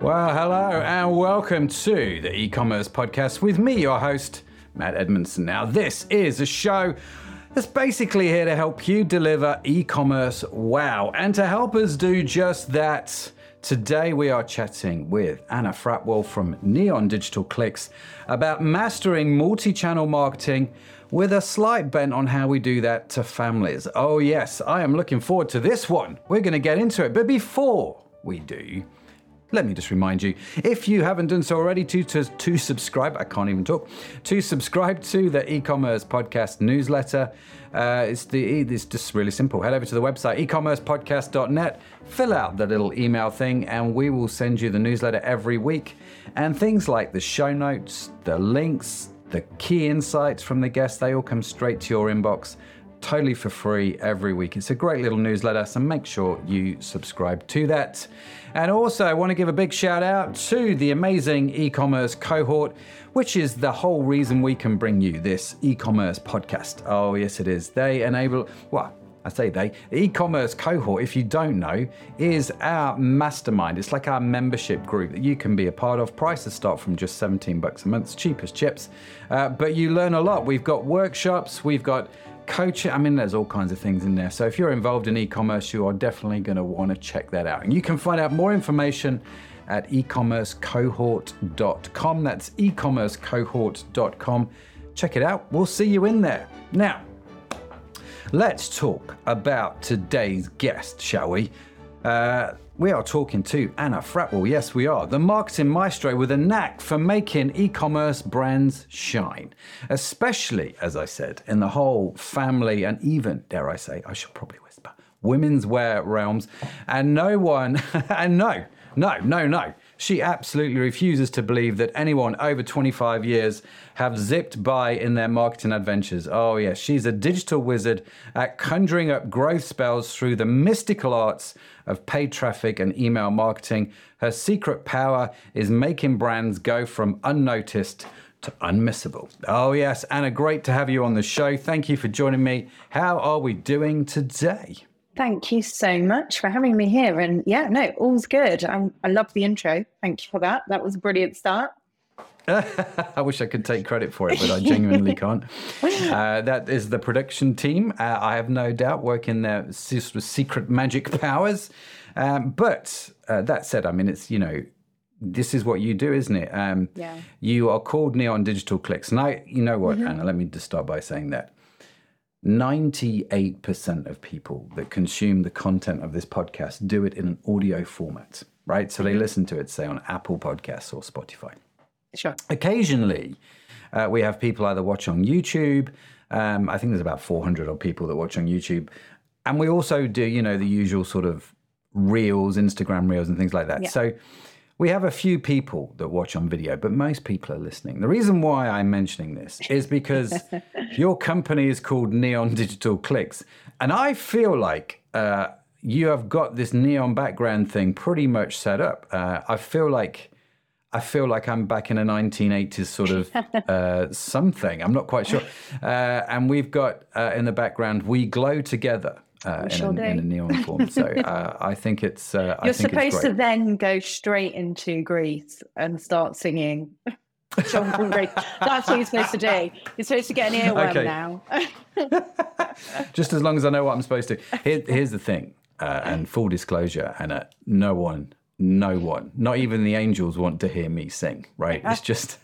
Well, hello and welcome to the e commerce podcast with me, your host, Matt Edmondson. Now, this is a show that's basically here to help you deliver e commerce wow. And to help us do just that, today we are chatting with Anna Fratwell from Neon Digital Clicks about mastering multi channel marketing with a slight bent on how we do that to families. Oh, yes, I am looking forward to this one. We're going to get into it. But before we do, let me just remind you, if you haven't done so already, to, to, to subscribe, I can't even talk, to subscribe to the e-commerce podcast newsletter. Uh, it's, the, it's just really simple. Head over to the website, ecommercepodcast.net, fill out the little email thing, and we will send you the newsletter every week. And things like the show notes, the links, the key insights from the guests, they all come straight to your inbox totally for free every week. It's a great little newsletter, so make sure you subscribe to that. And also, I want to give a big shout out to the amazing e commerce cohort, which is the whole reason we can bring you this e commerce podcast. Oh, yes, it is. They enable, well, I say they, the e-commerce cohort, if you don't know, is our mastermind. It's like our membership group that you can be a part of. Prices start from just 17 bucks a month, it's cheap as chips. Uh, but you learn a lot. We've got workshops, we've got coaching. I mean, there's all kinds of things in there. So if you're involved in e-commerce, you are definitely going to want to check that out. And you can find out more information at ecommercecohort.com. That's ecommercecohort.com. Check it out. We'll see you in there. Now, let's talk about today's guest, shall we? Uh, we are talking to Anna Fratwell. Yes, we are. The marketing maestro with a knack for making e commerce brands shine, especially, as I said, in the whole family and even, dare I say, I should probably whisper, women's wear realms. And no one, and no, no, no, no. She absolutely refuses to believe that anyone over 25 years have zipped by in their marketing adventures. Oh, yes, she's a digital wizard at conjuring up growth spells through the mystical arts of paid traffic and email marketing. Her secret power is making brands go from unnoticed to unmissable. Oh, yes, Anna, great to have you on the show. Thank you for joining me. How are we doing today? Thank you so much for having me here. And yeah, no, all's good. I'm, I love the intro. Thank you for that. That was a brilliant start. I wish I could take credit for it, but I genuinely can't. Uh, that is the production team. Uh, I have no doubt working their sort of secret magic powers. Um, but uh, that said, I mean, it's, you know, this is what you do, isn't it? Um, yeah. You are called Neon Digital Clicks. And I, you know what, mm-hmm. Anna, let me just start by saying that 98% of people that consume the content of this podcast do it in an audio format, right? So they mm-hmm. listen to it, say, on Apple Podcasts or Spotify. Sure. Occasionally, uh, we have people either watch on YouTube. Um, I think there's about 400 odd people that watch on YouTube. And we also do, you know, the usual sort of reels, Instagram reels, and things like that. Yeah. So we have a few people that watch on video, but most people are listening. The reason why I'm mentioning this is because your company is called Neon Digital Clicks. And I feel like uh, you have got this neon background thing pretty much set up. Uh, I feel like. I feel like I'm back in a 1980s sort of uh, something. I'm not quite sure. Uh, and we've got uh, in the background, We Glow Together uh, in, a, in, a, neon form. So uh, I think it's. Uh, You're supposed to then go straight into Grease and start singing. That's what you're supposed to do. You're supposed to get an earworm okay. now. Just as long as I know what I'm supposed to. Here, here's the thing, uh, and full disclosure, Anna, no one, no one, not even the angels want to hear me sing, right? It's just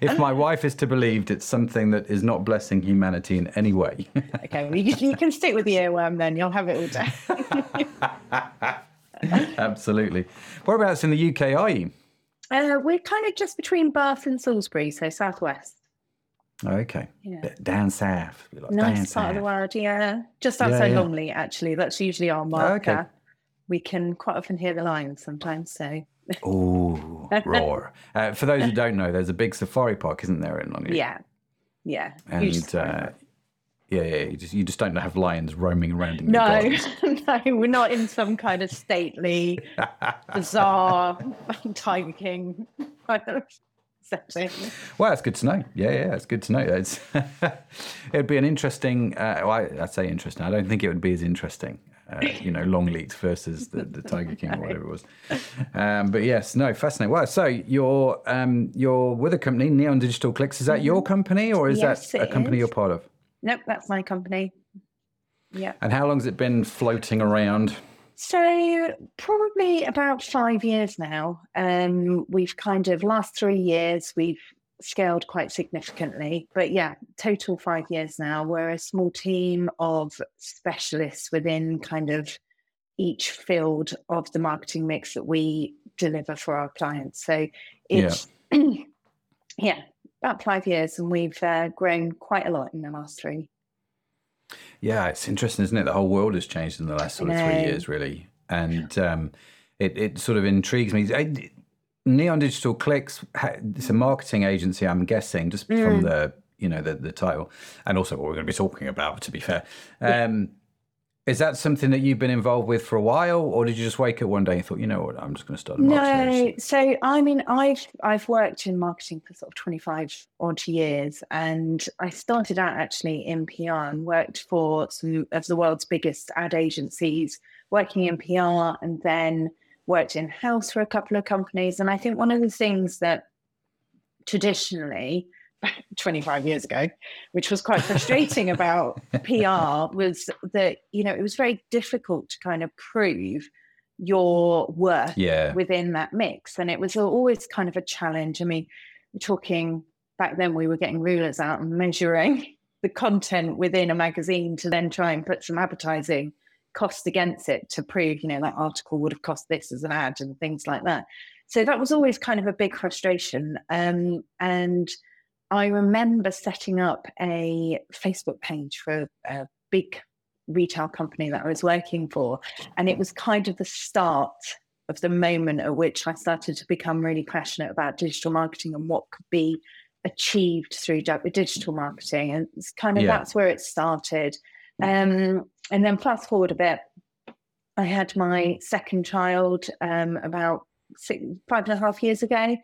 if my wife is to believe it's something that is not blessing humanity in any way. okay, well, you, you, can stick with the earworm then. You'll have it all day. Absolutely. Whereabouts in the UK are you? Uh, we're kind of just between Bath and Salisbury, so southwest. Okay. Yeah. Down south. Like nice down part south. of the world, yeah. Just outside yeah, yeah. actually. That's usually our marker. Okay. We can quite often hear the lions sometimes, so Oh, roar! Uh, for those who don't know, there's a big safari park, isn't there, in Longleat? Yeah, yeah. And uh, yeah, yeah, you just you just don't have lions roaming around. In no, no, we're not in some kind of stately, bizarre Tiger King setting. Well, that's good to know. Yeah, yeah, it's good to know. It's it'd be an interesting. Uh, well, I, I say interesting. I don't think it would be as interesting uh, you know, Longleat versus the, the Tiger King or whatever it was. Um, but yes, no, fascinating. Well, so you're um, you're with a company, Neon Digital Clicks. Is that your mm-hmm. company or is yes, that a company is. you're part of? Nope, that's my company. Yeah. And how long has it been floating around? So probably about five years now. Um, we've kind of last three years we've scaled quite significantly, but yeah, total five years now. We're a small team of specialists within kind of each field of the marketing mix that we deliver for our clients. So it's yeah, yeah about five years, and we've uh, grown quite a lot in the last three. Yeah, it's interesting, isn't it? The whole world has changed in the last sort of three years, really, and um, it it sort of intrigues me. I, Neon Digital Clicks, it's a marketing agency, I'm guessing, just mm. from the you know the the title, and also what we're going to be talking about. To be fair, um, is that something that you've been involved with for a while, or did you just wake up one day and thought, you know what, I'm just going to start a marketing No, agency? so I mean, I've I've worked in marketing for sort of 25 odd years, and I started out actually in PR and worked for some of the world's biggest ad agencies, working in PR, and then worked in house for a couple of companies. And I think one of the things that traditionally, 25 years ago, which was quite frustrating about PR, was that, you know, it was very difficult to kind of prove your worth yeah. within that mix. And it was always kind of a challenge. I mean, we're talking back then, we were getting rulers out and measuring the content within a magazine to then try and put some advertising cost against it to prove, you know, that article would have cost this as an ad and things like that. So that was always kind of a big frustration. Um, and I remember setting up a Facebook page for a big retail company that I was working for. And it was kind of the start of the moment at which I started to become really passionate about digital marketing and what could be achieved through digital marketing. And it's kind of yeah. that's where it started. Um, and then fast forward a bit, I had my second child um, about six, five and a half years ago.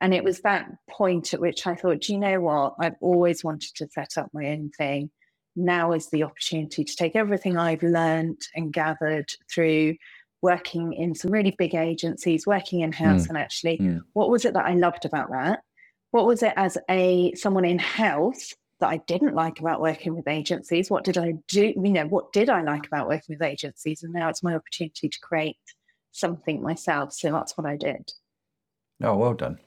And it was that point at which I thought, do you know what? I've always wanted to set up my own thing. Now is the opportunity to take everything I've learned and gathered through working in some really big agencies, working in house, mm. and actually, mm. what was it that I loved about that? What was it as a someone in house that I didn't like about working with agencies? What did I do? You know, what did I like about working with agencies? And now it's my opportunity to create something myself. So that's what I did. Oh, well done.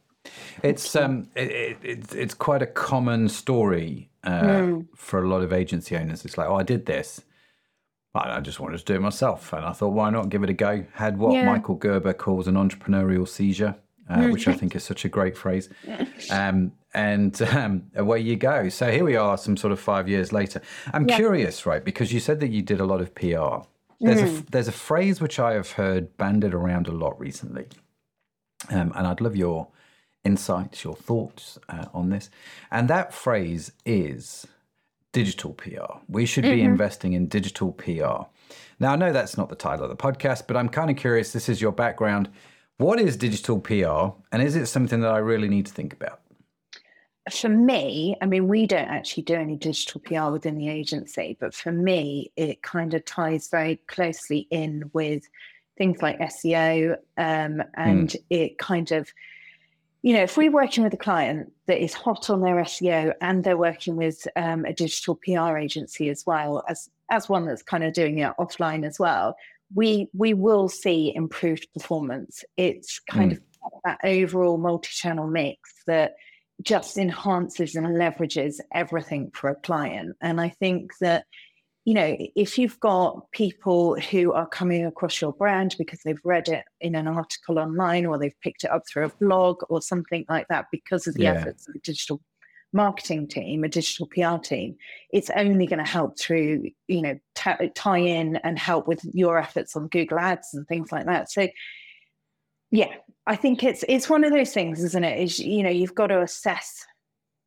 It's um, it, it, it's it's quite a common story uh, mm. for a lot of agency owners. It's like, oh, I did this, but I just wanted to do it myself, and I thought, why not give it a go? Had what yeah. Michael Gerber calls an entrepreneurial seizure, uh, which I think is such a great phrase. Um, and um, away you go. So here we are, some sort of five years later. I'm yeah. curious, right? Because you said that you did a lot of PR. There's mm. a there's a phrase which I have heard banded around a lot recently, um, and I'd love your insights, your thoughts uh, on this. And that phrase is digital PR. We should mm-hmm. be investing in digital PR. Now I know that's not the title of the podcast, but I'm kind of curious. This is your background. What is digital PR, and is it something that I really need to think about? For me, I mean, we don't actually do any digital PR within the agency, but for me, it kind of ties very closely in with things like SEO. Um, and mm. it kind of, you know, if we're working with a client that is hot on their SEO and they're working with um, a digital PR agency as well, as as one that's kind of doing it offline as well, we we will see improved performance. It's kind mm. of that overall multi-channel mix that just enhances and leverages everything for a client. And I think that, you know, if you've got people who are coming across your brand because they've read it in an article online or they've picked it up through a blog or something like that because of the yeah. efforts of a digital marketing team, a digital PR team, it's only going to help through, you know, t- tie in and help with your efforts on Google Ads and things like that. So, yeah, I think it's it's one of those things, isn't it? Is you know you've got to assess.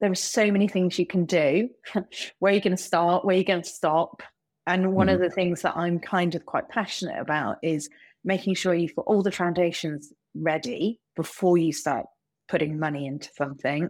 There are so many things you can do. where are you're going to start, where are you're going to stop, and one mm. of the things that I'm kind of quite passionate about is making sure you've got all the foundations ready before you start putting money into something.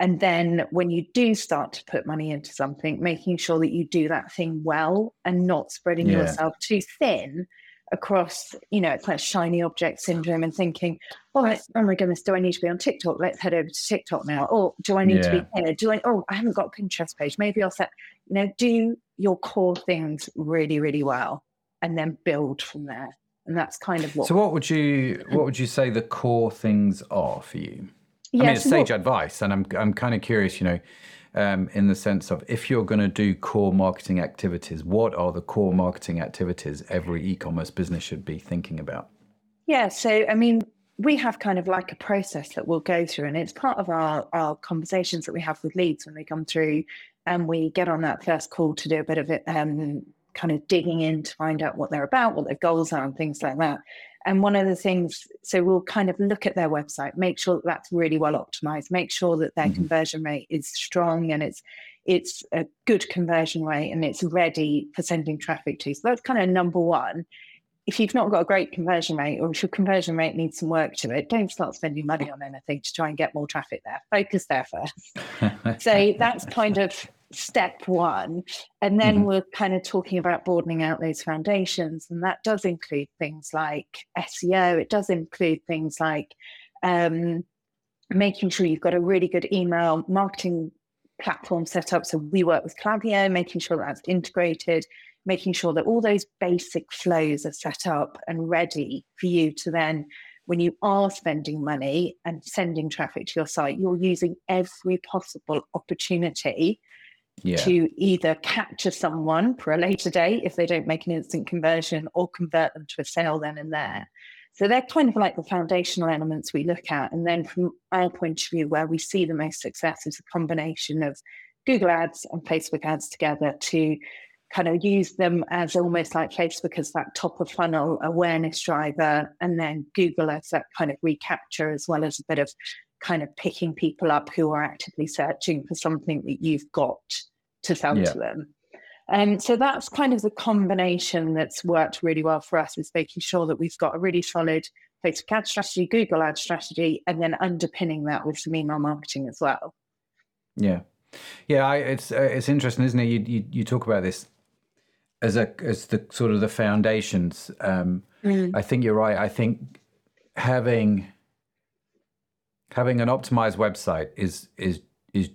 and then when you do start to put money into something, making sure that you do that thing well and not spreading yeah. yourself too thin across, you know, it's like shiny object syndrome and thinking, oh, oh my goodness, do I need to be on TikTok? Let's head over to TikTok now. Or do I need yeah. to be here? Do I, oh, I haven't got a Pinterest page. Maybe I'll set, you know, do your core things really, really well and then build from there. And that's kind of what. So, what would you what would you say the core things are for you? Yeah, I mean, it's so sage what, advice, and I'm I'm kind of curious, you know, um, in the sense of if you're going to do core marketing activities, what are the core marketing activities every e-commerce business should be thinking about? Yeah, so I mean, we have kind of like a process that we'll go through, and it's part of our our conversations that we have with leads when they come through, and we get on that first call to do a bit of it, um, kind of digging in to find out what they're about, what their goals are, and things like that. And one of the things, so we'll kind of look at their website, make sure that that's really well optimized, make sure that their mm-hmm. conversion rate is strong and it's it's a good conversion rate and it's ready for sending traffic to. So that's kind of number one. If you've not got a great conversion rate or if your conversion rate needs some work to it, don't start spending money on anything to try and get more traffic there. Focus there first. so that's kind of step one. And then mm-hmm. we're kind of talking about broadening out those foundations. And that does include things like SEO, it does include things like um, making sure you've got a really good email marketing platform set up. So we work with Klaviyo, making sure that's integrated, making sure that all those basic flows are set up and ready for you to then when you are spending money and sending traffic to your site, you're using every possible opportunity yeah. to either capture someone for a later date if they don't make an instant conversion or convert them to a sale then and there. So they're kind of like the foundational elements we look at. And then from our point of view, where we see the most success is a combination of Google ads and Facebook ads together to kind of use them as almost like Facebook as that top of funnel awareness driver, and then Google as that kind of recapture, as well as a bit of kind of picking people up who are actively searching for something that you've got to sell yeah. to them. And um, so that's kind of the combination that's worked really well for us is making sure that we've got a really solid Facebook ad strategy, Google ad strategy, and then underpinning that with some email marketing as well. Yeah, yeah, I, it's uh, it's interesting, isn't it? You, you, you talk about this as a as the sort of the foundations. Um, mm. I think you're right. I think having having an optimized website is is is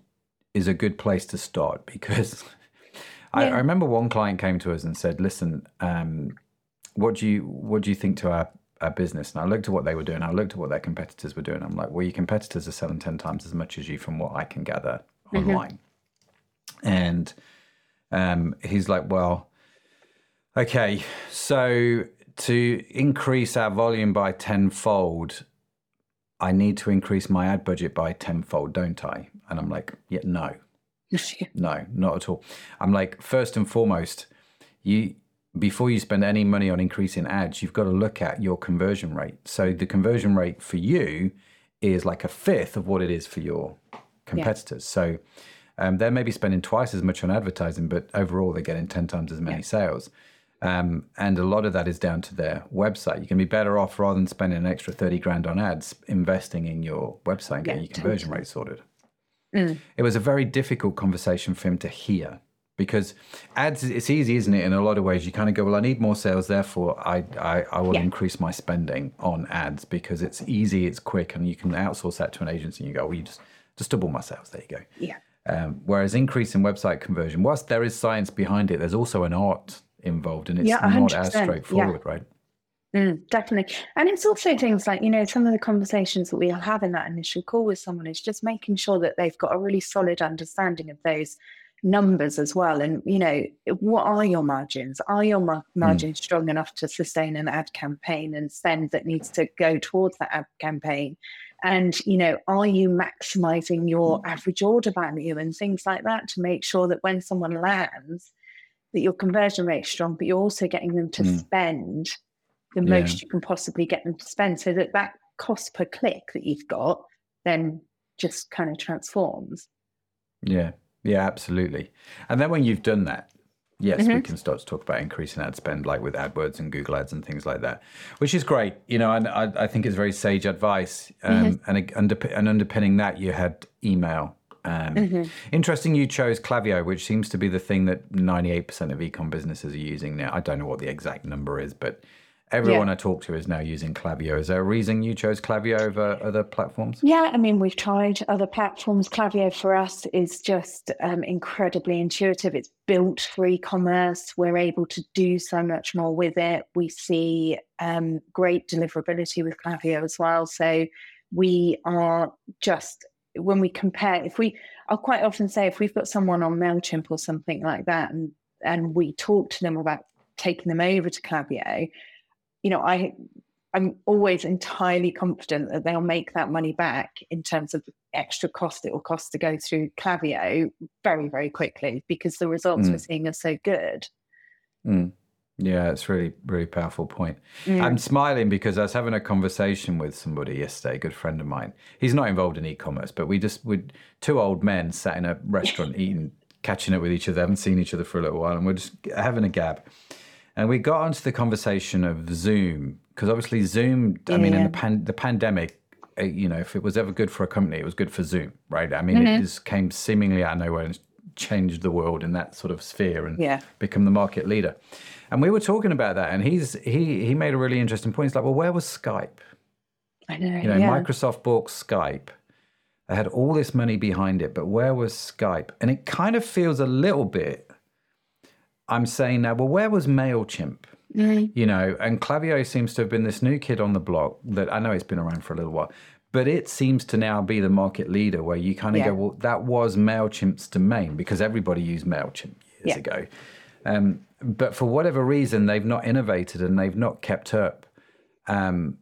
is a good place to start because yeah. I, I, remember one client came to us and said, "Listen, um, what do you what do you think to our our business?" And I looked at what they were doing. I looked at what their competitors were doing. I'm like, "Well, your competitors are selling ten times as much as you, from what I can gather mm-hmm. online." And um, he's like, "Well, okay, so." To increase our volume by tenfold, I need to increase my ad budget by tenfold, don't I? And I'm like, yeah, no, no, not at all. I'm like, first and foremost, you before you spend any money on increasing ads, you've got to look at your conversion rate. So the conversion rate for you is like a fifth of what it is for your competitors. Yeah. So um, they're maybe spending twice as much on advertising, but overall they're getting 10 times as many yeah. sales. Um, and a lot of that is down to their website. You can be better off rather than spending an extra 30 grand on ads, investing in your website and getting your conversion totally. rate sorted. Mm. It was a very difficult conversation for him to hear because ads, it's easy, isn't it? In a lot of ways, you kind of go, well, I need more sales, therefore I, I, I will yeah. increase my spending on ads because it's easy, it's quick, and you can outsource that to an agency and you go, well, you just, just double my sales. There you go. Yeah. Um, whereas increase in website conversion, whilst there is science behind it, there's also an art involved and it's yeah, not as straightforward, yeah. right? Mm, definitely. And it's also things like, you know, some of the conversations that we'll have in that initial call with someone is just making sure that they've got a really solid understanding of those numbers as well. And, you know, what are your margins? Are your mar- mm. margins mm. strong enough to sustain an ad campaign and spend that needs to go towards that ad campaign? And, you know, are you maximizing your mm. average order value and things like that to make sure that when someone lands, that your conversion rate is strong, but you're also getting them to mm. spend the yeah. most you can possibly get them to spend so that that cost per click that you've got then just kind of transforms. Yeah, yeah, absolutely. And then when you've done that, yes, mm-hmm. we can start to talk about increasing ad spend, like with AdWords and Google Ads and things like that, which is great. You know, and I, I think it's very sage advice. Um, mm-hmm. and, and underpinning that, you had email Um, mm-hmm. Interesting you chose Klaviyo, which seems to be the thing that 98% of ecom businesses are using now. I don't know what the exact number is, but everyone yeah. I talk to is now using Klaviyo. Is there a reason you chose Klaviyo over other platforms? Yeah, I mean, we've tried other platforms. Klaviyo for us is just um, incredibly intuitive. It's built for e commerce. We're able to do so much more with it. We see um, great deliverability with Klaviyo as well. So we are just, when we compare, if we, I'll quite often say, if we've got someone on MailChimp or something like that, and, and we talk to them about taking them over to Klaviyo, you know, I I'm always entirely confident that they'll make that money back in terms of extra cost it will cost to go through Klaviyo very, very quickly because the results mm. we're seeing are so good. Mm. Yeah, it's really, really powerful point. Mm. I'm smiling because I was having a conversation with somebody yesterday, a good friend of mine. He's not involved in e-commerce, but we just we two old men sat in a restaurant eating, catching up with each other, haven't seen each other for a little while, and we're just having a gab. And we got onto the conversation of Zoom because obviously Zoom. I mean, in the pan, the pandemic, uh, you know, if it was ever good for a company, it was good for Zoom, right? I mean, mm-hmm. it just came seemingly out of nowhere and changed the world in that sort of sphere and yeah. become the market leader. And we were talking about that, and he's he he made a really interesting point. He's like, well, where was Skype? I know. You know, yeah. Microsoft bought Skype. They had all this money behind it, but where was Skype? And it kind of feels a little bit I'm saying now, well, where was MailChimp? Mm. You know, and Klaviyo seems to have been this new kid on the block that I know it's been around for a little while, but it seems to now be the market leader where you kind of yeah. go, well, that was MailChimp's domain because everybody used MailChimp years yeah. ago. Um, but for whatever reason, they've not innovated and they've not kept up. Um,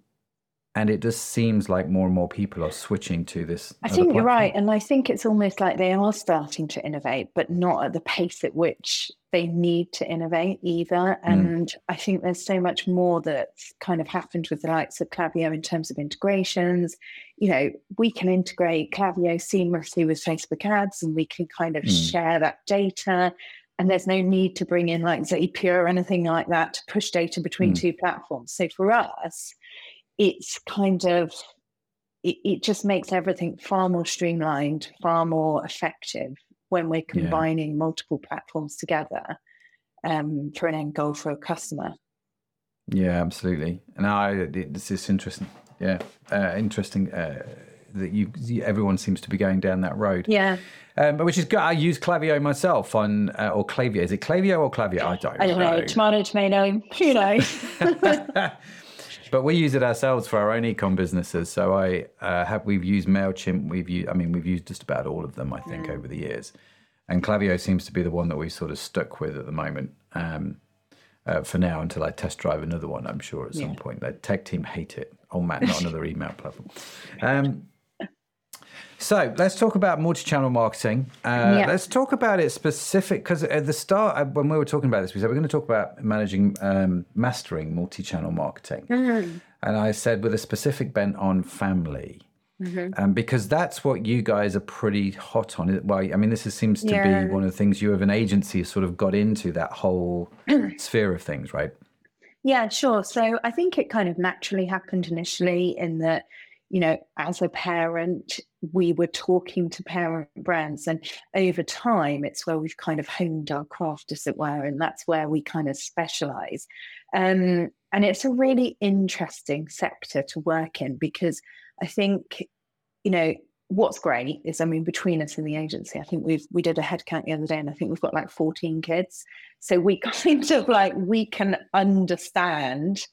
and it just seems like more and more people are switching to this. I think platform. you're right, and I think it's almost like they are starting to innovate, but not at the pace at which they need to innovate either. Mm. And mm. I think there's so much more that's kind of happened with the likes of Klaviyo in terms of integrations. You know, we can integrate Klaviyo seamlessly with Facebook ads, and we can kind of mm. share that data. And there's no need to bring in like Zapier or anything like that to push data between mm. two platforms. So for us it's kind of it, it, just makes everything far more streamlined, far more effective when we're combining yeah. multiple platforms together um, for an end goal for a customer. Yeah, absolutely. And I, this is interesting. Yeah, uh, interesting uh, that you, everyone seems to be going down that road. Yeah. Um, which is good. I use Klaviyo myself on, uh, or Klaviyo. Is it Klaviyo or Klaviyo? I don't. I don't know. know. Tomato, tomato. You know. But we use it ourselves for our own ecom businesses. So I uh, have we've used Mailchimp. We've used, I mean, we've used just about all of them. I think mm. over the years, and Klaviyo seems to be the one that we sort of stuck with at the moment. Um, uh, for now, until I test drive another one, I'm sure at some yeah. point. The tech team hate it. Oh man, not another email platform. Um, so let's talk about multi-channel marketing. Uh, yeah. Let's talk about it specific because at the start, uh, when we were talking about this, we said we're going to talk about managing, um, mastering multi-channel marketing, mm-hmm. and I said with a specific bent on family. Mm-hmm. Um, because that's what you guys are pretty hot on. Well, I mean, this is, seems to yeah. be one of the things you, as an agency, sort of got into that whole sphere of things, right? Yeah, sure. So I think it kind of naturally happened initially in that you know, as a parent, we were talking to parent brands, and over time, it's where we've kind of honed our craft, as it were, and that's where we kind of specialize. Um, and it's a really interesting sector to work in because I think, you know, what's great is, I mean, between us in the agency, I think we've we did a headcount the other day, and I think we've got like 14 kids. So we kind of like we can understand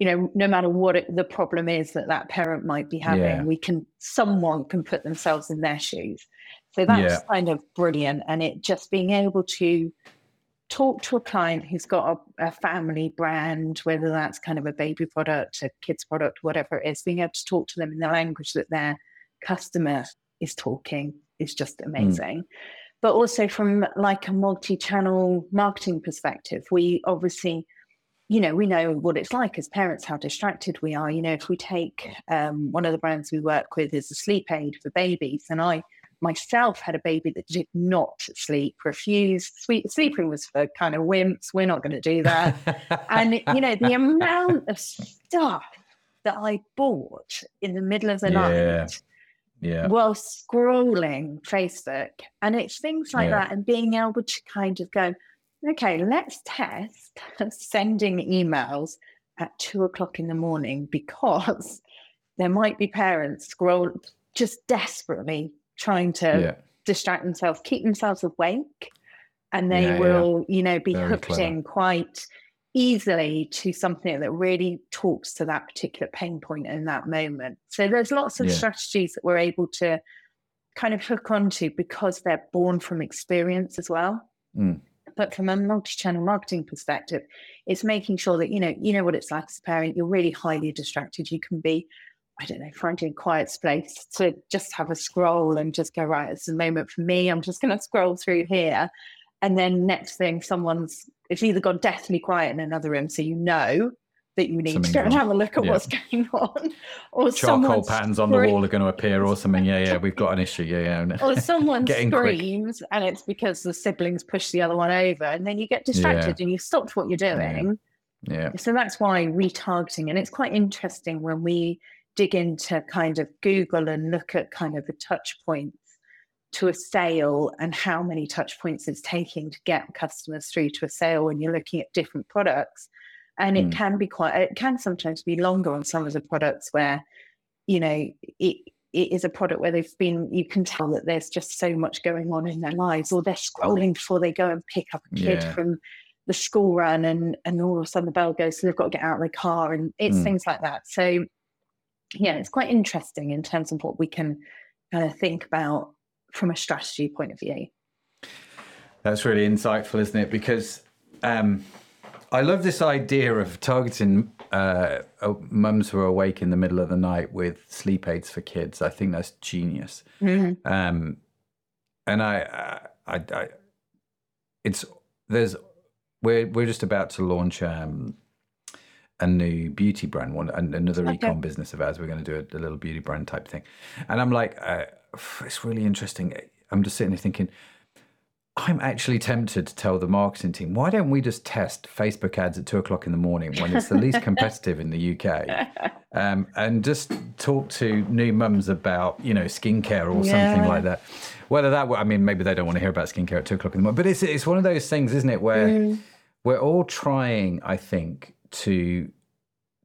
you know no matter what it, the problem is that that parent might be having yeah. we can someone can put themselves in their shoes so that's yeah. kind of brilliant and it just being able to talk to a client who's got a, a, family brand whether that's kind of a baby product a kids product whatever it is being able to talk to them in the language that their customer is talking is just mm. amazing mm. but also from like a multi-channel marketing perspective we obviously you know, we know what it's like as parents, how distracted we are. You know, if we take um, one of the brands we work with is a sleep aid for babies, and I myself had a baby that did not sleep, refused. Sleep, sleeping was for kind of wimps. We're not going to do that. and, you know, the amount of stuff that I bought in the middle of the yeah. night yeah. while scrolling Facebook. And it's things like Yeah. that and being able to kind of go, okay, let's test sending emails at two o'clock in the morning because there might be parents scroll just desperately trying to yeah. distract themselves, keep themselves awake, and they Yeah, yeah. will, you know, be Very hooked clever. in quite easily to something that really talks to that particular pain point in that moment. So there's lots of Yeah. strategies that we're able to kind of hook onto because they're born from experience as well. Mm. But from a multi-channel marketing perspective, it's making sure that you know you know what it's like as a parent. You're really highly distracted. You can be, I don't know, finding a quiet space to just have a scroll and just go right. It's a moment for me. I'm just going to scroll through here, and then next thing, someone's it's either gone deathly quiet in another room, so you know that you need Something's to go and have a look at Yeah. what's going on, or Charcoal patterns on the wall are going to appear or something. Yeah, yeah, we've got an issue. Yeah, yeah. or someone Getting quick. screams and it's because the siblings push the other one over and then you get distracted and you stopped what you're doing yeah. so that's why retargeting and it's quite interesting when we dig into kind of google and look at kind of the touch points to a sale and how many touch points it's taking to get customers through to a sale when you're looking at different products and it Mm. can be quite it can sometimes be longer on some of the products where you know it it is a product where they've been you can tell that there's just so much going on in their lives or they're scrolling before they go and pick up a kid Yeah. from the school run and and all of a sudden the bell goes so they've got to get out of their car and it's Mm. things like that so yeah it's quite interesting in terms of what we can kind of think about from a strategy point of view That's really insightful, isn't it? Because um, I love this idea of targeting uh, uh, mums who are awake in the middle of the night with sleep aids for kids. I think that's genius. Um, and I, I, I, I, it's there's we're we're just about to launch um, a new beauty brand, one another Okay. ecom business of ours. We're going to do a, a little beauty brand type thing, and I'm like, uh, it's really interesting. I'm just sitting there thinking. I'm actually tempted to tell the marketing team, why don't we just test Facebook ads at two o'clock in the morning when it's the least competitive in the UK, um, and just talk to new mums about you know skincare or something like that. Whether that, I mean, maybe they don't want to hear about skincare at two o'clock in the morning, but it's it's one of those things, isn't it, where we're all trying, I think, to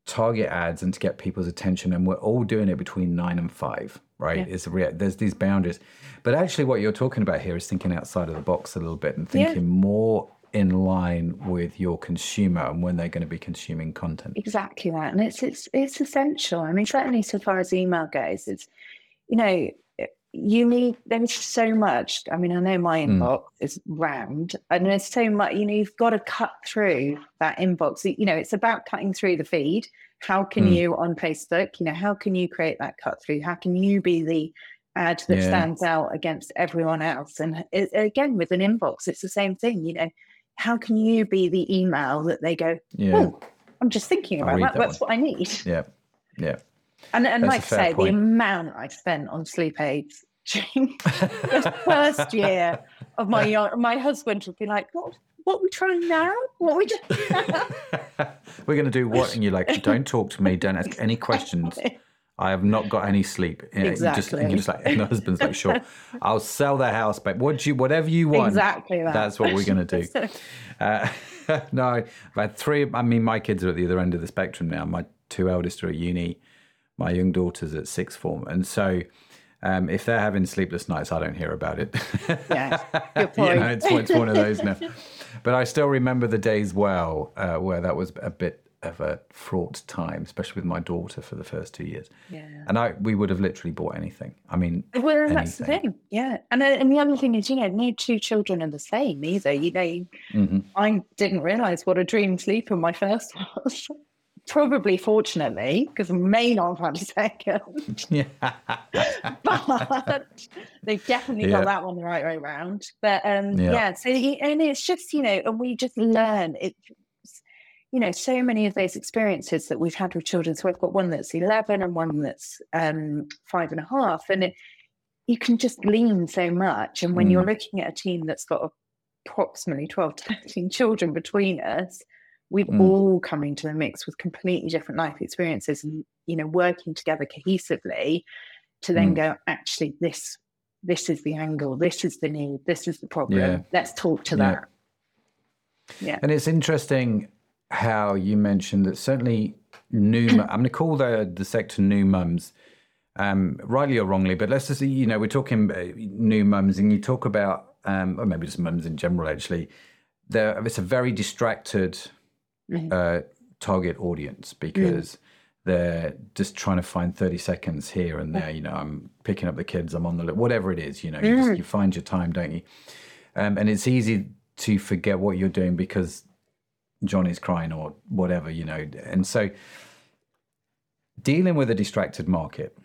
target ads and to get people's attention, and we're all doing it between nine and five, right? Yeah. It's a rea- there's these boundaries, but actually, what you're talking about here is thinking outside of the box a little bit and Yeah. thinking more in line with your consumer and when they're going to be consuming content. Exactly that, and it's it's it's essential. I mean, certainly so far as email goes, it's you know you need there's so much. I mean, I know my Mm. inbox is round, and there's so much. You know, you've got to cut through that inbox. You know, it's about cutting through the feed. How can Mm. you on Facebook? You know, how can you create that cut through? How can you be the ad that Yeah. stands out against everyone else? And it, again, with an inbox, it's the same thing. You know, how can you be the email that they go? Yeah, Oh, I'm just thinking about that. that That's what I need. yeah, yeah. And and That's like I say, point. the amount I spent on sleep aids during the first year of my young, my husband would be like, "What? What are we trying now? What are we doing?" We're going to do what? And you're like, don't talk to me. Don't ask any questions. I have not got any sleep. You know, Just, and you're just like, and the husband's like, sure, I'll sell the house, but what you, whatever you want, exactly that. that's what we're going to do. Uh, no, I've had three. I mean, my kids are at the other end of the spectrum now. My two eldest are at uni. My young daughter's at sixth form, and so um, if they're having sleepless nights, I don't hear about it. Yeah, good you point. know, it's, it's one of those now. But I still remember the days well uh, where that was a bit of a fraught time, especially with my daughter for the first two years. Yeah. And I we would have literally bought anything. I mean, Well, that's the thing. Yeah. And, uh, and the other thing is, you know, no two children are the same either. You know, mhm. I didn't realize what a dream sleeper my first was. Probably fortunately, because I may not have had a second. yeah, but they've definitely Yeah. got that one the right way around. But um, Yeah. yeah. so and it's just you know, and we just learn it. You know, so many of those experiences that we've had with children. So I've got one that's eleven and one that's um, five and a half, and it, you can just glean so much. And when you're looking at a team that's got approximately 12 to 13 children between us, we've Mm. all come into the mix with completely different life experiences and, you know, working together cohesively to then mm. go, actually, this this is the angle, this is the need, this is the problem. Yeah. Let's talk to yeah. that. Yeah. And it's interesting how you mentioned that certainly new, I'm going to call the, the sector new mums, um, rightly or wrongly, but let's just, you know, we're talking uh, new mums and you talk about, um, or maybe just mums in general, actually, there, it's a very distracted mm-hmm. uh, target audience because mm they're just trying to find 30 seconds here and there. You know, I'm picking up the kids, I'm on the, whatever it is, you know, you, just, mm. you find your time, don't you? Um, and it's easy to forget what you're doing because Johnny's crying or whatever, you know. And so dealing with a distracted market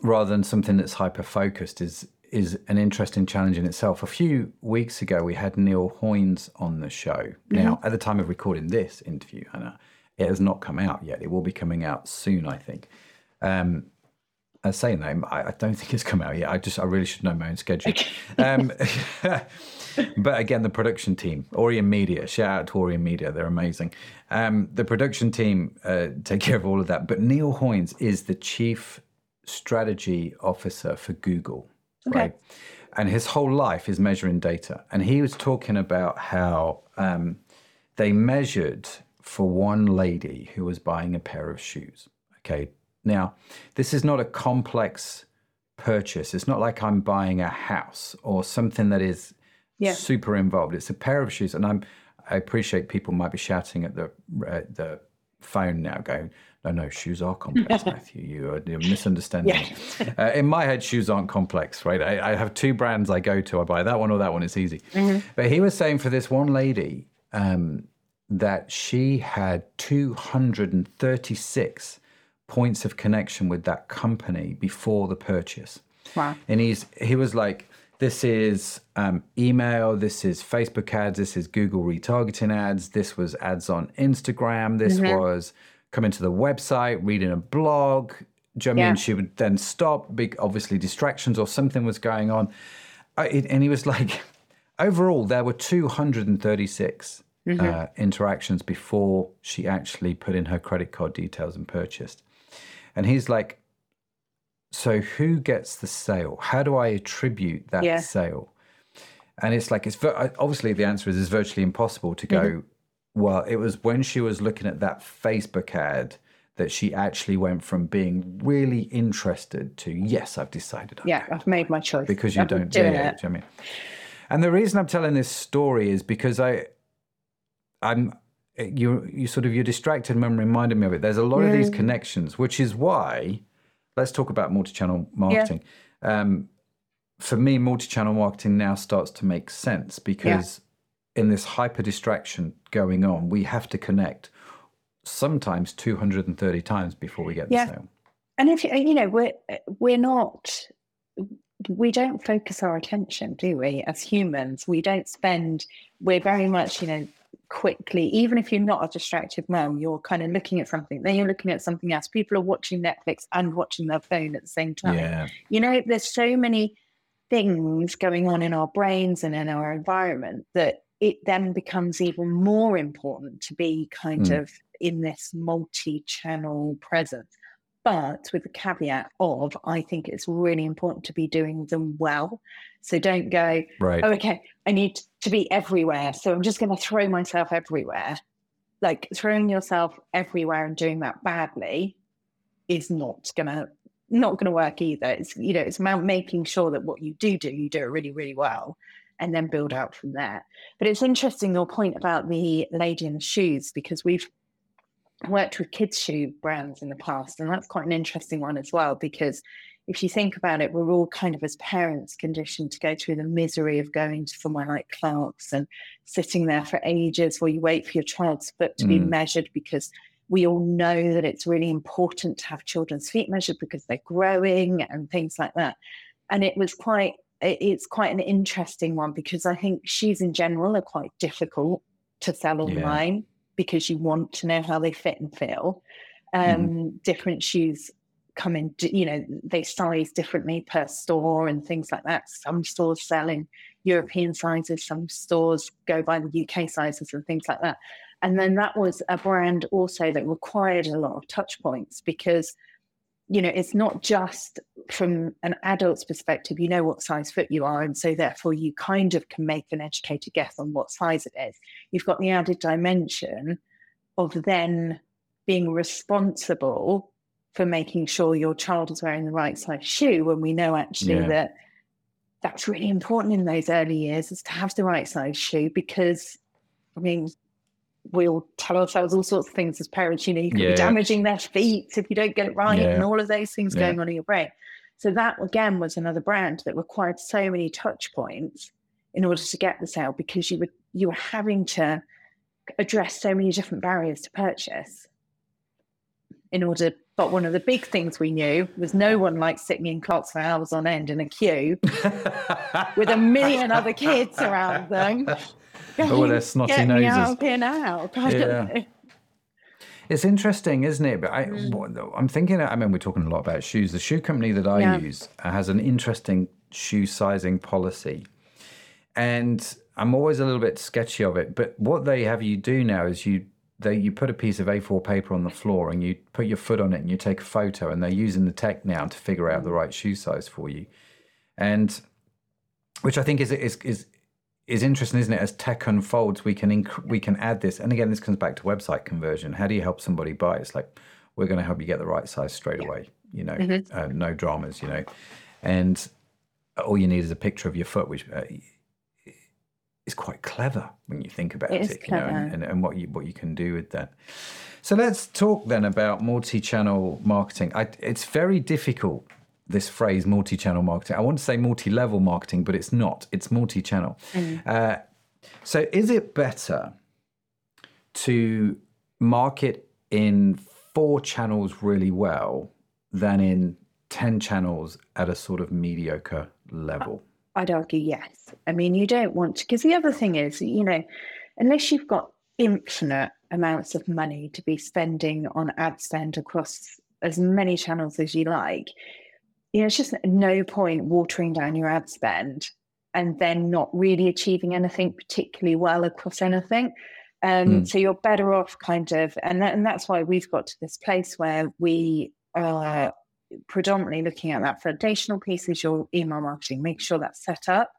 rather than something that's hyper focused is is an interesting challenge in itself. A few weeks ago, we had Neil Hoynes on the show. Mm-hmm. Now, at the time of recording this interview, Hannah, it has not come out yet. It will be coming out soon, I think. Um, saying that, I, I, don't think it's come out yet. I just, I really should know my own schedule. um, but again, the production team, Orion Media, shout out to Orient Media, they're amazing. Um, the production team uh, take care of all of that. But Neil Hoynes is the chief strategy officer for Google, okay. right? And his whole life is measuring data. And he was talking about how um, they measured for one lady who was buying a pair of shoes. Okay. Now, this is not a complex purchase. It's not like I'm buying a house or something that is yeah. super involved. It's a pair of shoes, and I'm. I appreciate people might be shouting at the uh, the phone now, going, "No, no, shoes are complex, Matthew. You are you're misunderstanding." Yeah. uh, in my head, shoes aren't complex, right? I, I, have two brands I go to. I buy that one or that one. It's easy. Mm-hmm. But he was saying for this one lady, um, that she had 236 points of connection with that company before the purchase. Wow. And he's he was like, this is um, email, this is Facebook ads, this is Google retargeting ads, this was ads on Instagram, this mm-hmm. was coming to the website, reading a blog. Do you know yeah. I mean? She would then stop, big obviously distractions or something was going on. And he was like, overall, there were 236 mm-hmm. uh, interactions before she actually put in her credit card details and purchased. And he's like, So who gets the sale? How do I attribute that yeah. sale? And it's like, it's obviously the answer is it's virtually impossible to go, mm-hmm. Well, it was when she was looking at that Facebook ad that she actually went from being really interested to yes, I've decided. I'm yeah, I've made my choice because you I'm don't do it. it. I mean, and the reason I'm telling this story is because I I'm you you sort of you're distracted and reminded me of it. There's a lot mm. of these connections, which is why let's talk about multi-channel marketing. Yeah. Um, for me, multi-channel marketing now starts to make sense because. In this hyper distraction going on, we have to connect sometimes 230 times before we get the yeah. sale. And if you know, we're we're not we don't focus our attention, do we? As humans, we don't spend. We're very much, you know, quickly, even if you're not a distracted mom, you're kind of looking at something, then you're looking at something else. People are watching Netflix and watching their phone at the same time. Yeah. You know, there's so many things going on in our brains and in our environment that it then becomes even more important to be kind mm. of in this multi channel presence but with the caveat of I think it's really important to be doing them well. So don't go, right. oh, okay, I need to be everywhere. So I'm just going to throw myself everywhere. Like throwing yourself everywhere and doing that badly is not going to not going to work either. It's you know it's about making sure that what you do do you do it really really well, and then build out from there. But it's interesting your point about the lady in the shoes because we've worked with kids shoe brands in the past, and that's quite an interesting one as well because if you think about it, we're all kind of as parents conditioned to go through the misery of going to somewhere like Clarks and sitting there for ages while you wait for your child's foot to mm. be measured because we all know that it's really important to have children's feet measured because they're growing and things like that. And it was quite it's quite an interesting one because I think shoes in general are quite difficult to sell online. Yeah because you want to know how they fit and feel. Mm-hmm. Um, mm-hmm. Different shoes come in, you know, they size differently per store and things like that. Some stores sell in European sizes, some stores go by the UK sizes and things like that. And then that was a brand also that required a lot of touch points because you know, it's not just from an adult's perspective, you know what size foot you are. And so therefore you kind of can make an educated guess on what size it is. You've got the added dimension of then being responsible for making sure your child is wearing the right size shoe when we know actually yeah. that that's really important in those early years is to have the right size shoe because I mean we'll tell ourselves all sorts of things as parents. You know, you can yeah. be damaging their feet if you don't get it right, yeah. and all of those things yeah. going on in your brain. So that again was another brand that required so many touch points in order to get the sale because you were you were having to address so many different barriers to purchase in order but one of the big things we knew was no one liked sitting in Clarks for hours on end in a queue with a million other kids around them oh, their snotty Get noses. Me out here now. Yeah. It's interesting, isn't it? But I, mm. I'm thinking. I mean, we're talking a lot about shoes. The shoe company that I yeah. use has an interesting shoe sizing policy, and I'm always a little bit sketchy of it. But what they have you do now is you they you put a piece of A4 paper on the floor and you put your foot on it and you take a photo, and they're using the tech now to figure out the mm. right shoe size for you, and which I think is is is is interesting, isn't it? As tech unfolds, we can inc- we can add this, and again, this comes back to website conversion. How do you help somebody buy? It's like we're going to help you get the right size straight yeah. away. You know, mm-hmm. uh, no dramas. You know, and all you need is a picture of your foot, which uh, is quite clever when you think about it. it you know, and, and, and, what you what you can do with that. So let's talk then about multi-channel marketing. I, it's very difficult this phrase multi-channel marketing. I want to say multi-level marketing, but it's not. It's multi-channel. Mm. Uh, so is it better to market in four channels really well than in 10 channels at a sort of mediocre level? I'd argue yes. I mean, you don't want to, because the other thing is, you know, unless you've got infinite amounts of money to be spending on ad spend across as many channels as you like, you know, it's just no point watering down your ad spend and then not really achieving anything particularly well across anything. Um, mm. So you're better off kind of, and, that, and that's why we've got to this place where we are predominantly looking at that foundational piece is your email marketing. Make sure that's set up,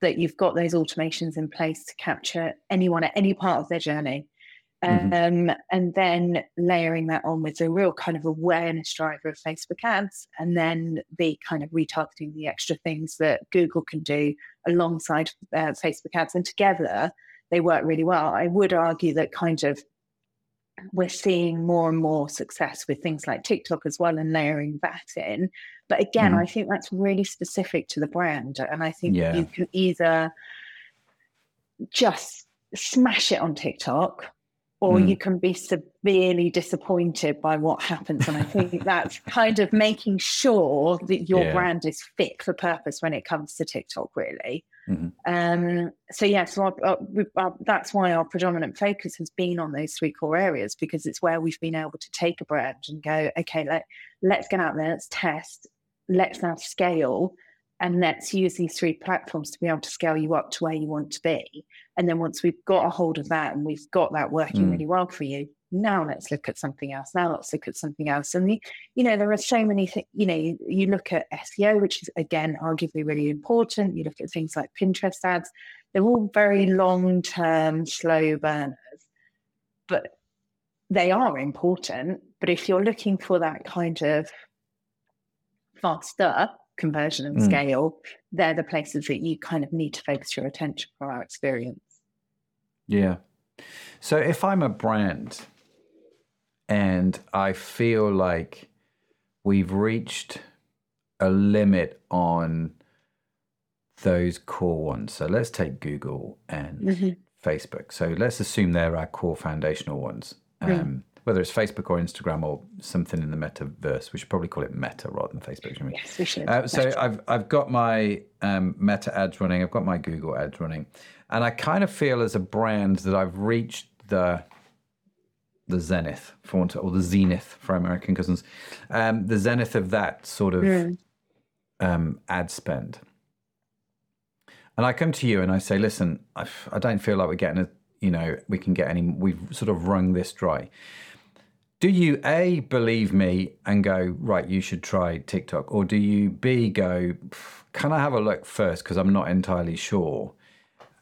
that you've got those automations in place to capture anyone at any part of their journey. Mm-hmm. Um, and then layering that on with a real kind of awareness driver of Facebook ads, and then the kind of retargeting the extra things that Google can do alongside uh, Facebook ads. And together, they work really well. I would argue that kind of we're seeing more and more success with things like TikTok as well and layering that in. But again, mm. I think that's really specific to the brand. And I think yeah. you can either just smash it on TikTok or mm. you can be severely disappointed by what happens. And I think that's kind of making sure that your yeah. brand is fit for purpose when it comes to TikTok, really. Mm-hmm. Um, so, yeah, so our, our, our, that's why our predominant focus has been on those three core areas because it's where we've been able to take a brand and go, okay, let, let's get out there, let's test, let's now scale and let's use these three platforms to be able to scale you up to where you want to be. And then once we've got a hold of that and we've got that working mm. really well for you, now let's look at something else. Now let's look at something else. And the, you know, there are so many things. You know, you, you look at SEO, which is again arguably really important. You look at things like Pinterest ads. They're all very long-term, slow burners, but they are important. But if you're looking for that kind of faster conversion and mm. scale, they're the places that you kind of need to focus your attention for our experience. Yeah. So if I'm a brand and I feel like we've reached a limit on those core ones. So let's take Google and mm-hmm. Facebook. So let's assume they're our core foundational ones. Um, mm whether it's Facebook or Instagram or something in the metaverse. We should probably call it Meta rather than Facebook. Yes, we should. Uh, so I've I've got my um, Meta ads running. I've got my Google ads running, and I kind of feel as a brand that I've reached the the zenith for want to, or the zenith for American cousins, um, the zenith of that sort of mm. um, ad spend. And I come to you and I say, listen, I, I don't feel like we're getting a, you know, we can get any. We've sort of wrung this dry do you A, believe me and go, right, you should try TikTok? Or do you B, go, can I have a look first? Because I'm not entirely sure.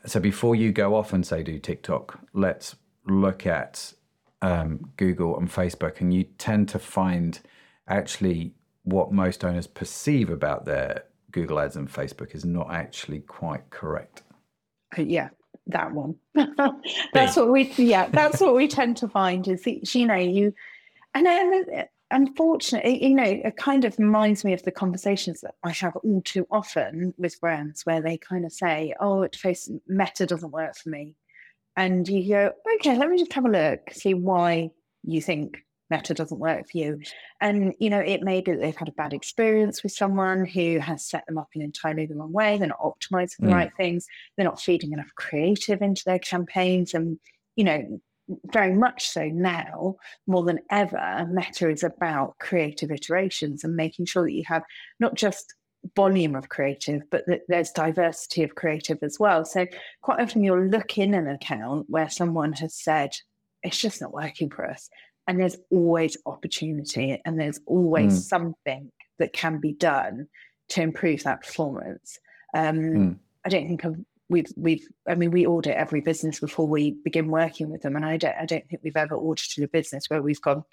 So before you go off and say, do TikTok, let's look at um, Google and Facebook. And you tend to find actually what most owners perceive about their Google Ads and Facebook is not actually quite correct. Uh, yeah, that one. that's what we yeah, that's what we tend to find is you know you and then unfortunately, you know, it kind of reminds me of the conversations that I have all too often with brands where they kind of say, "Oh, it face Meta doesn't work for me," and you go, "Okay, let me just have a look, see why you think Meta doesn't work for you." And you know, it may be that they've had a bad experience with someone who has set them up in entirely the wrong way. They're not optimizing the mm. right things. They're not feeding enough creative into their campaigns, and you know very much so now more than ever meta is about creative iterations and making sure that you have not just volume of creative but that there's diversity of creative as well so quite often you'll look in an account where someone has said it's just not working for us and there's always opportunity and there's always mm. something that can be done to improve that performance um, mm. i don't think of we've we've I mean we audit every business before we begin working with them, and I don't I don't think we've ever audited a business where we've gone.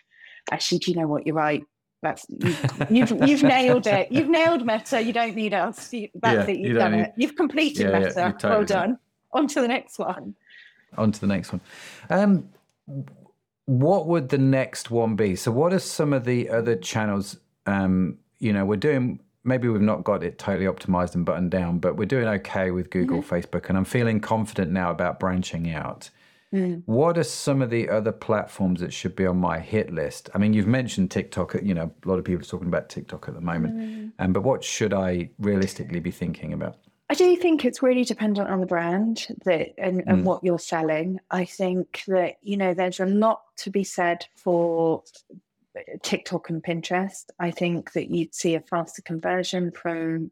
Actually, do you know what? You're right. That's you've you've, you've nailed it. You've nailed Meta. You don't need us. You, that's yeah, it. You've you done need, it. You've completed yeah, Meta. Yeah, totally well done. On to the next one. On to the next one. Um, what would the next one be? So, what are some of the other channels? Um, you know, we're doing maybe we've not got it totally optimized and buttoned down, but we're doing okay with Google, mm-hmm. Facebook, and I'm feeling confident now about branching out. Mm. What are some of the other platforms that should be on my hit list? I mean, you've mentioned TikTok. You know, a lot of people are talking about TikTok at the moment. Mm. Um, but what should I realistically be thinking about? I do think it's really dependent on the brand that and, and mm. what you're selling. I think that you know there's a lot to be said for TikTok and Pinterest, I think that you'd see a faster conversion from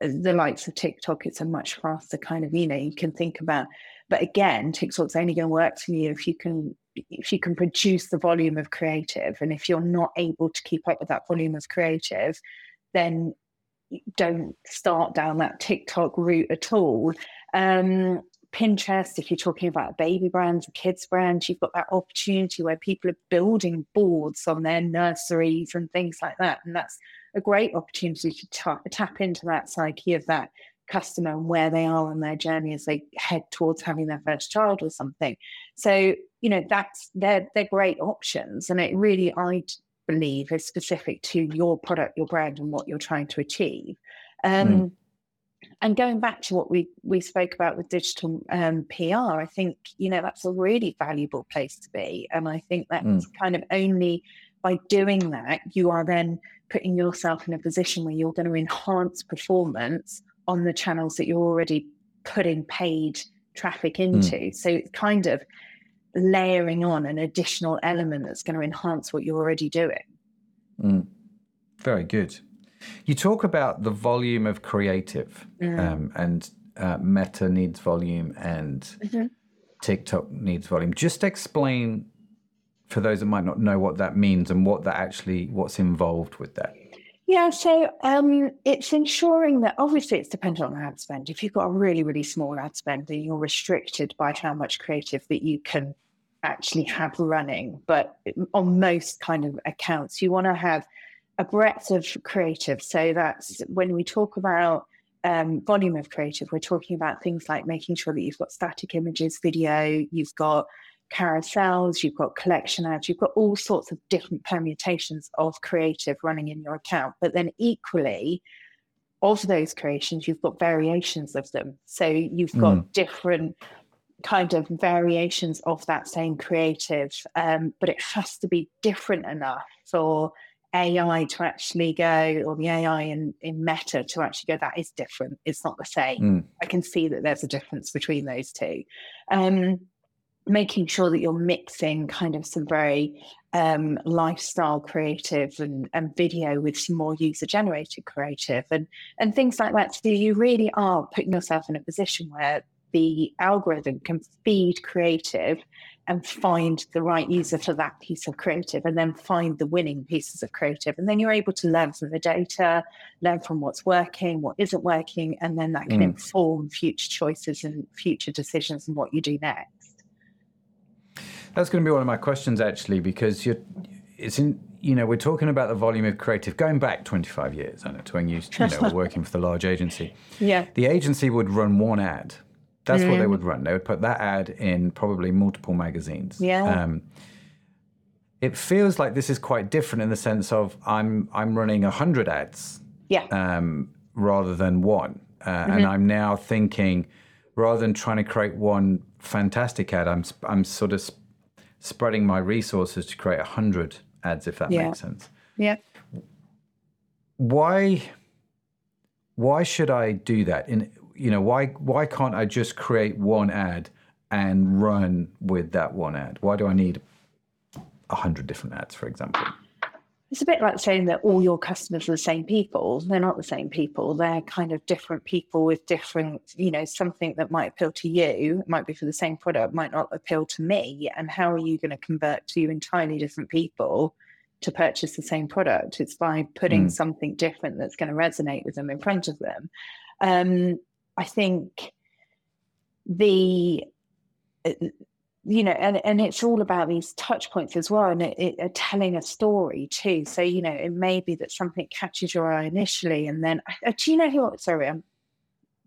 the likes of TikTok. It's a much faster kind of, you know, you can think about. But again, TikTok's only going to work for you if you can if you can produce the volume of creative. And if you're not able to keep up with that volume of creative, then don't start down that TikTok route at all. Um, Pinterest, if you're talking about a baby brands or kids brands, you've got that opportunity where people are building boards on their nurseries and things like that. And that's a great opportunity to t- tap into that psyche of that customer and where they are on their journey as they head towards having their first child or something. So, you know, that's they're they're great options. And it really I believe is specific to your product, your brand, and what you're trying to achieve. Um, mm and going back to what we we spoke about with digital um, PR, I think you know that's a really valuable place to be, and I think that's mm. kind of only by doing that you are then putting yourself in a position where you're going to enhance performance on the channels that you're already putting paid traffic mm. into. Mm. So it's kind of layering on an additional element that's going to enhance what you're already doing. Mm. Very good. You talk about the volume of creative, mm. um, and uh, Meta needs volume, and mm-hmm. TikTok needs volume. Just explain for those that might not know what that means and what that actually what's involved with that. Yeah, so um, it's ensuring that obviously it's dependent on ad spend. If you've got a really, really small ad spend, then you're restricted by how much creative that you can actually have running. But on most kind of accounts, you want to have a breadth of creative. So that's when we talk about um, volume of creative, we're talking about things like making sure that you've got static images, video, you've got carousels, you've got collection ads, you've got all sorts of different permutations of creative running in your account. But then equally, of those creations, you've got variations of them. So you've got mm. different kind of variations of that same creative, um, but it has to be different enough for AI to actually go, or the AI in, in Meta to actually go, that is different. It's not the same. Mm. I can see that there's a difference between those two. Um, making sure that you're mixing kind of some very um, lifestyle creative and, and video with some more user generated creative and, and things like that. So you really are putting yourself in a position where the algorithm can feed creative and find the right user for that piece of creative and then find the winning pieces of creative. And then you're able to learn from the data, learn from what's working, what isn't working, and then that can mm. inform future choices and future decisions and what you do next. That's going to be one of my questions actually, because you're it's in you know we're talking about the volume of creative going back 25 years i know to when you, you know were working for the large agency yeah the agency would run one ad that's mm. what they mm. would run they would put that ad in probably multiple magazines yeah um, it feels like this is quite different in the sense of i'm i'm running 100 ads yeah um, rather than one uh, mm-hmm. and i'm now thinking rather than trying to create one fantastic ad i'm i'm sort of spreading my resources to create 100 ads, if that yeah. makes sense. Yeah. Why? Why should I do that? In you know, why why can't I just create one ad and run with that one ad? Why do I need a hundred different ads, for example? It's a bit like saying that all your customers are the same people. They're not the same people. They're kind of different people with different, you know, something that might appeal to you, might be for the same product, might not appeal to me. And how are you going to convert two entirely different people to purchase the same product? It's by putting mm. something different that's going to resonate with them in front of them. Um, I think the you know, and, and it's all about these touch points as well, and it, it, uh, telling a story too. So, you know, it may be that something catches your eye initially, and then, uh, do you know who? Sorry, I'm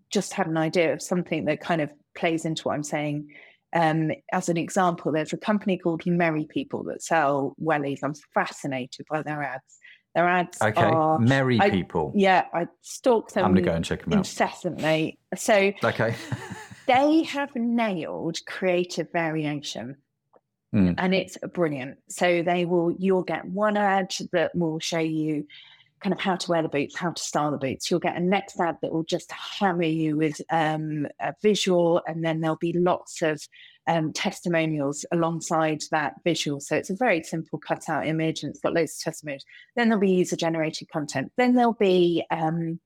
just had an idea of something that kind of plays into what I'm saying. Um, as an example, there's a company called Merry People that sell wellies. I'm fascinated by their ads. Their ads okay. are Merry I, People. Yeah, I stalk them. I'm gonna go and check them out incessantly. So okay. they have nailed creative variation. Mm. And it's brilliant. So they will, you'll get one ad that will show you kind of how to wear the boots, how to style the boots. You'll get a next ad that will just hammer you with um, a visual, and then there'll be lots of um, testimonials alongside that visual. So it's a very simple cutout image, and it's got loads of testimonials. Then there'll be user generated content. Then there'll be um,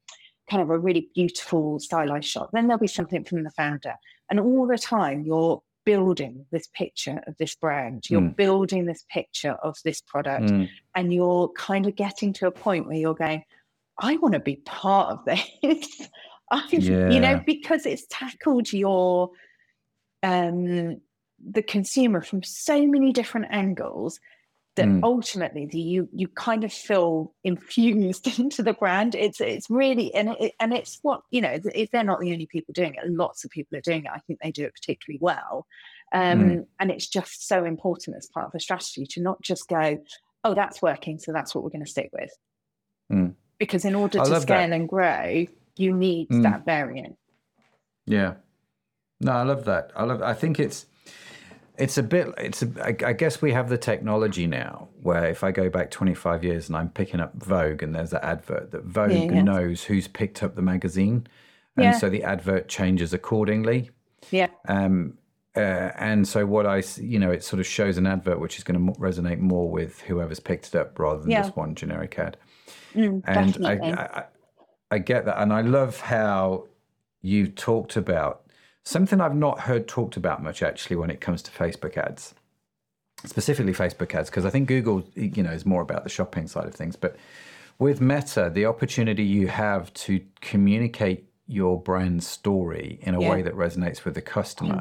kind of a really beautiful stylized shot. Then there'll be something from the founder. And all the time you're building this picture of this brand, you're mm. building this picture of this product, mm. and you're kind of getting to a point where you're going, I want to be part of this. yeah. You know, because it's tackled your um the consumer from so many different angles that mm. ultimately you you kind of feel infused into the brand it's it's really and it, and it's what you know if they're not the only people doing it lots of people are doing it i think they do it particularly well um, mm. and it's just so important as part of a strategy to not just go oh that's working so that's what we're going to stick with mm. because in order to scale that. and grow you need hmm. that variant yeah no i love that. I love i think it's it's a bit it's a, I, I guess we have the technology now where if i go back 25 years and i'm picking up vogue and there's that advert that vogue yeah, yeah. knows who's picked up the magazine. And yeah. so the advert changes accordingly. Yeah. Um uh, and so what I, you know, it sort of shows an advert which is going to resonate more with whoever's picked it up rather than just one generic ad. Mm, and I, I, I get that, and I love how you talked about Something I've not heard talked about much actually when it comes to Facebook ads, specifically Facebook ads, because I think Google, you know, is more about the shopping side of things. But with Meta, the opportunity you have to communicate your brand story in a yeah. way that resonates with the customer,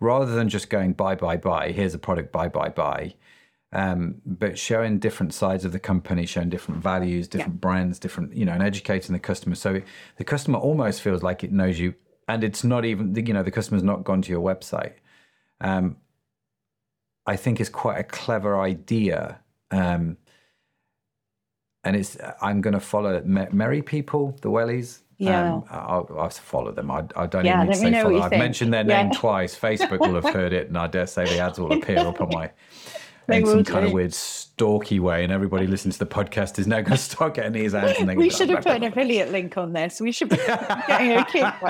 rather than just going buy, buy, buy. Here's a product, buy, buy, buy. Um, but showing different sides of the company, showing different values, different yeah. brands, different, you know, and educating the customer. So the customer almost feels like it knows you and it's not even you know the customer's not gone to your website um, i think is quite a clever idea um, and it's i'm going to follow merry people the wellies yeah, um, I'll, I'll, follow them. I, I don't yeah, even need to say follow. I've think. mentioned their name yeah. twice. Facebook will have heard it, and I dare say the ads will appear up on my in some kind of weird stalky way, and everybody listening to the podcast is now going to start getting these ads. And we should have put an affiliate link on this. We should be getting a kick.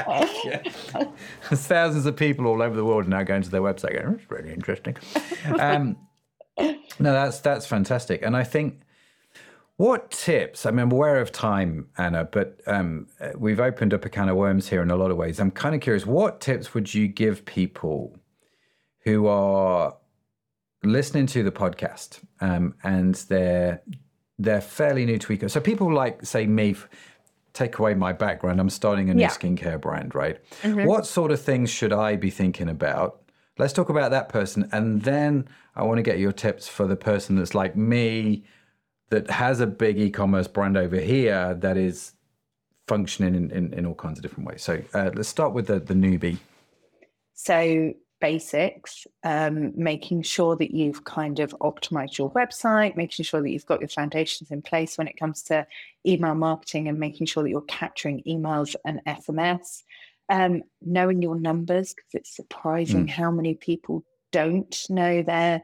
yeah. There's thousands of people all over the world now going to their website going, "It's really interesting." Um, no, that's that's fantastic, and I think. What tips? I mean, I'm aware of time, Anna, but um, we've opened up a can of worms here in a lot of ways. I'm kind of curious. What tips would you give people who are listening to the podcast um, and they're they're fairly new to e-commerce. So people like say me, take away my background. I'm starting a new Yeah. skincare brand, right? What sort of things should I be thinking about? Let's talk about that person, and then I want to get your tips for the person that's like me, that has a big e-commerce brand over here that is functioning in, in, in all kinds of different ways. So uh, let's start with the the newbie. So basics, um, making sure that you've kind of optimized your website, making sure that you've got your foundations in place when it comes to email marketing and making sure that you're capturing emails and SMS. Um, knowing your numbers, because it's surprising how many people don't know their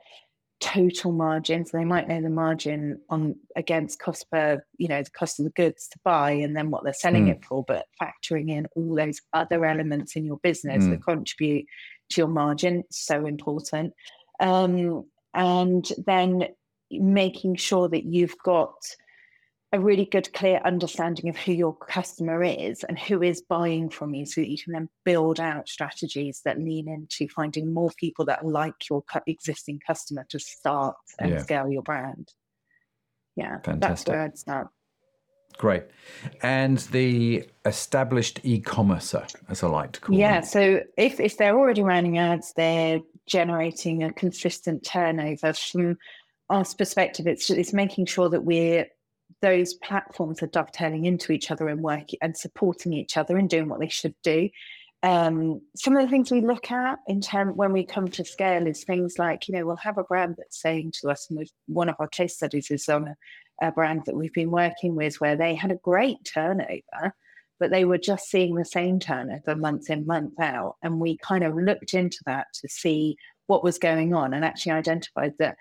total margins. They might know the margin on against cost per, you know, the cost of the goods to buy and then what they're selling Mm. it for, but factoring in all those other elements in your business Mm. that contribute your margin, so important. Um, and then making sure that you've got a really good, clear understanding of who your customer is and who is buying from you so that you can then build out strategies that lean into finding more people that like your existing customer to start and Yeah. scale your brand. Yeah, that's Fantastic. where I'd start. Great. And the established e-commercer, as I like to call it. Yeah, them. so if, if they're already running ads, they're generating a consistent turnover. From our perspective, it's it's making sure that we're those platforms are dovetailing into each other and working and supporting each other and doing what they should do. Um, some of the things we look at in term when we come to scale is things like, you know, we'll have a brand that's saying to us, and one of our case studies is on a, a brand that we've been working with where they had a great turnover, but they were just seeing the same turnover month in, month out. And we kind of looked into that to see what was going on and actually identified that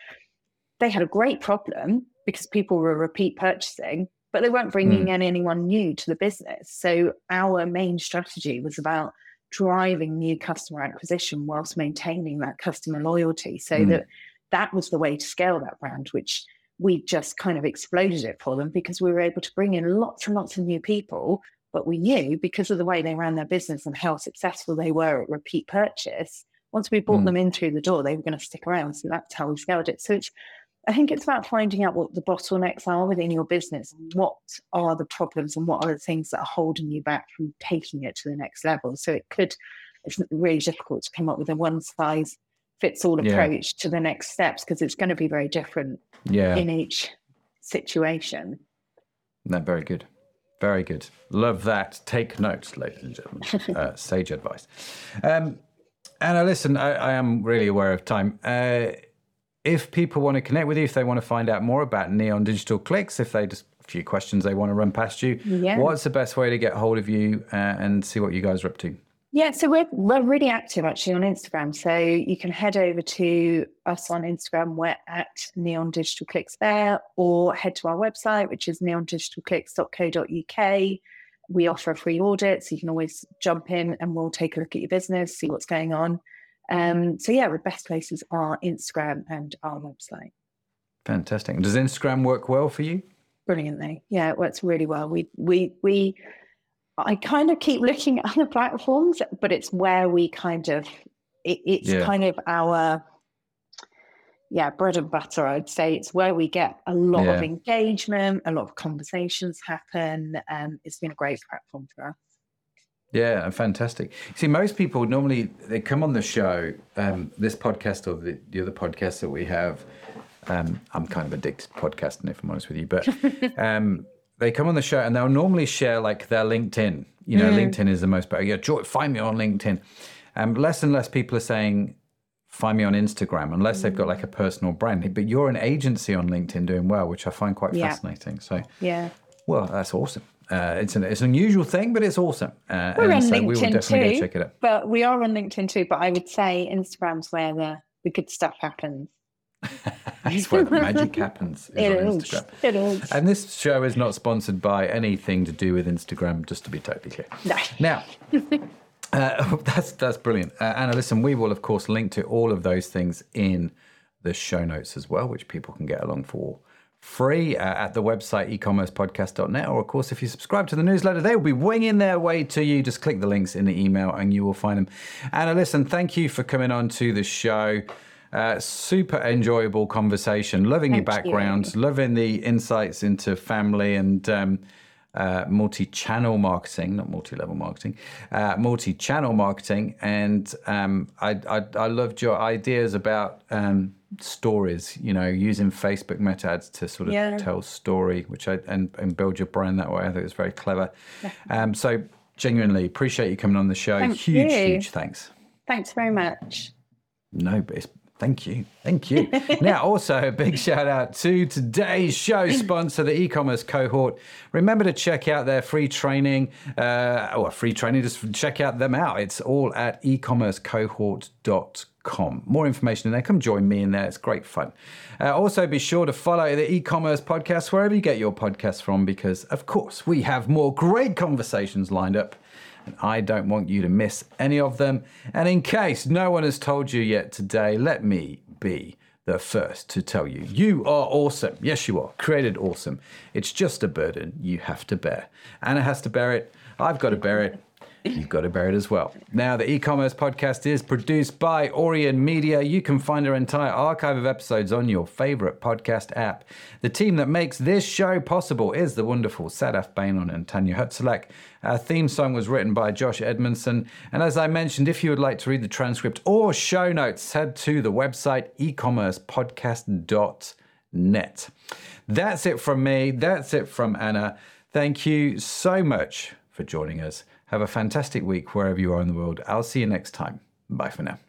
they had a great problem because people were repeat purchasing, but they weren't bringing in anyone new to the business. So our main strategy was about driving new customer acquisition whilst maintaining that customer loyalty so Mm. that that was the way to scale that brand which we just kind of exploded it for them because we were able to bring in lots and lots of new people but we knew because of the way they ran their business and how successful they were at repeat purchase once we brought Mm. them in through the door they were going to stick around so that's how we scaled it so it's I think it's about finding out what the bottlenecks are within your business. What are the problems and what are the things that are holding you back from taking it to the next level? So it could, it's really difficult to come up with a one size fits all Yeah. approach to the next steps because it's going to be very different Yeah. in each situation. No, very good. Very good. Love that. Take notes, ladies and gentlemen. uh, sage advice. Um, Anna, listen, I, I am really aware of time. Uh, if people want to connect with you, if they want to find out more about Neon Digital Clicks, if they just a few questions they want to run past you, Yeah. what's the best way to get hold of you uh, and see what you guys are up to? Yeah, so we're we're really active actually on Instagram. So you can head over to us on Instagram. We're at Neon Digital Clicks there, or head to our website, which is neondigitalclicks.co.uk. We offer a free audit, so you can always jump in and we'll take a look at your business, see what's going on. Um, so yeah, the best places are Instagram and our website. Fantastic. Does Instagram work well for you? Brilliantly, yeah, it works really well. We we we I kind of keep looking at other platforms, but it's where we kind of it, it's Yeah. kind of our yeah bread and butter. I'd say it's where we get a lot of engagement, a lot of conversations happen. Um, it's been a great platform for us. Yeah, fantastic. See, most people normally they come on the show, um, this podcast or the, the other podcast that we have. Um, I'm kind of addicted to podcasting, if I'm honest with you, but um, they come on the show and they'll normally share like their LinkedIn. You know, LinkedIn is the most better. Yeah, Joy, find me on LinkedIn. Um, less and less people are saying, find me on Instagram, unless they've got like a personal brand. But you're an agency on LinkedIn doing well, which I find quite Yeah. fascinating. So, Yeah, well, that's awesome. Uh, it's an it's an unusual thing, but it's awesome. Uh, we're on so LinkedIn we will definitely too, go check it out. but we are on LinkedIn too. But I would say Instagram's where the the good stuff happens. That's where the magic happens. Is It on is. Instagram. It is. And this show is not sponsored by anything to do with Instagram, just to be totally clear. No. Now, uh, that's that's brilliant. Uh, Anna, listen, we will of course link to all of those things in the show notes as well, which people can get along for free uh, at the website ecommercepodcast.net. Or, of course, if you subscribe to the newsletter, they will be winging their way to you. Just click the links in the email and you will find them. Anna, listen, thank you for coming on to the show. Uh, super enjoyable conversation. Loving Thank your background, you. loving the insights into family and um, uh, multi-channel marketing, not multi-level marketing, uh, multi-channel marketing. And um, I, I, I loved your ideas about um, stories. You know, using Facebook meta ads to sort of Yeah. tell story, which I and, and build your brand that way. I think it's very clever. Um, so genuinely appreciate you coming on the show. Thank huge, you. huge thanks. Thanks very much. No, but it's, thank you. Thank you. now, also a big shout out to today's show sponsor, the e commerce cohort. Remember to check out their free training. Uh, or free training, just check out them out. It's all at ecommercecohort.com. More information in there. Come join me in there. It's great fun. Uh, also, be sure to follow the e commerce podcast wherever you get your podcasts from, because, of course, we have more great conversations lined up and I don't want you to miss any of them. And in case no one has told you yet today, let me be the first to tell you you are awesome. Yes, you are. Created awesome. It's just a burden you have to bear. Anna has to bear it. I've got to bear it. You've got to bear it as well. Now, the e commerce podcast is produced by Orion Media. You can find our entire archive of episodes on your favorite podcast app. The team that makes this show possible is the wonderful Sadaf Bainon and Tanya Hutzalek. Our theme song was written by Josh Edmondson. And as I mentioned, if you would like to read the transcript or show notes, head to the website ecommercepodcast.net. That's it from me. That's it from Anna. Thank you so much for joining us. Have a fantastic week wherever you are in the world. I'll see you next time. Bye for now.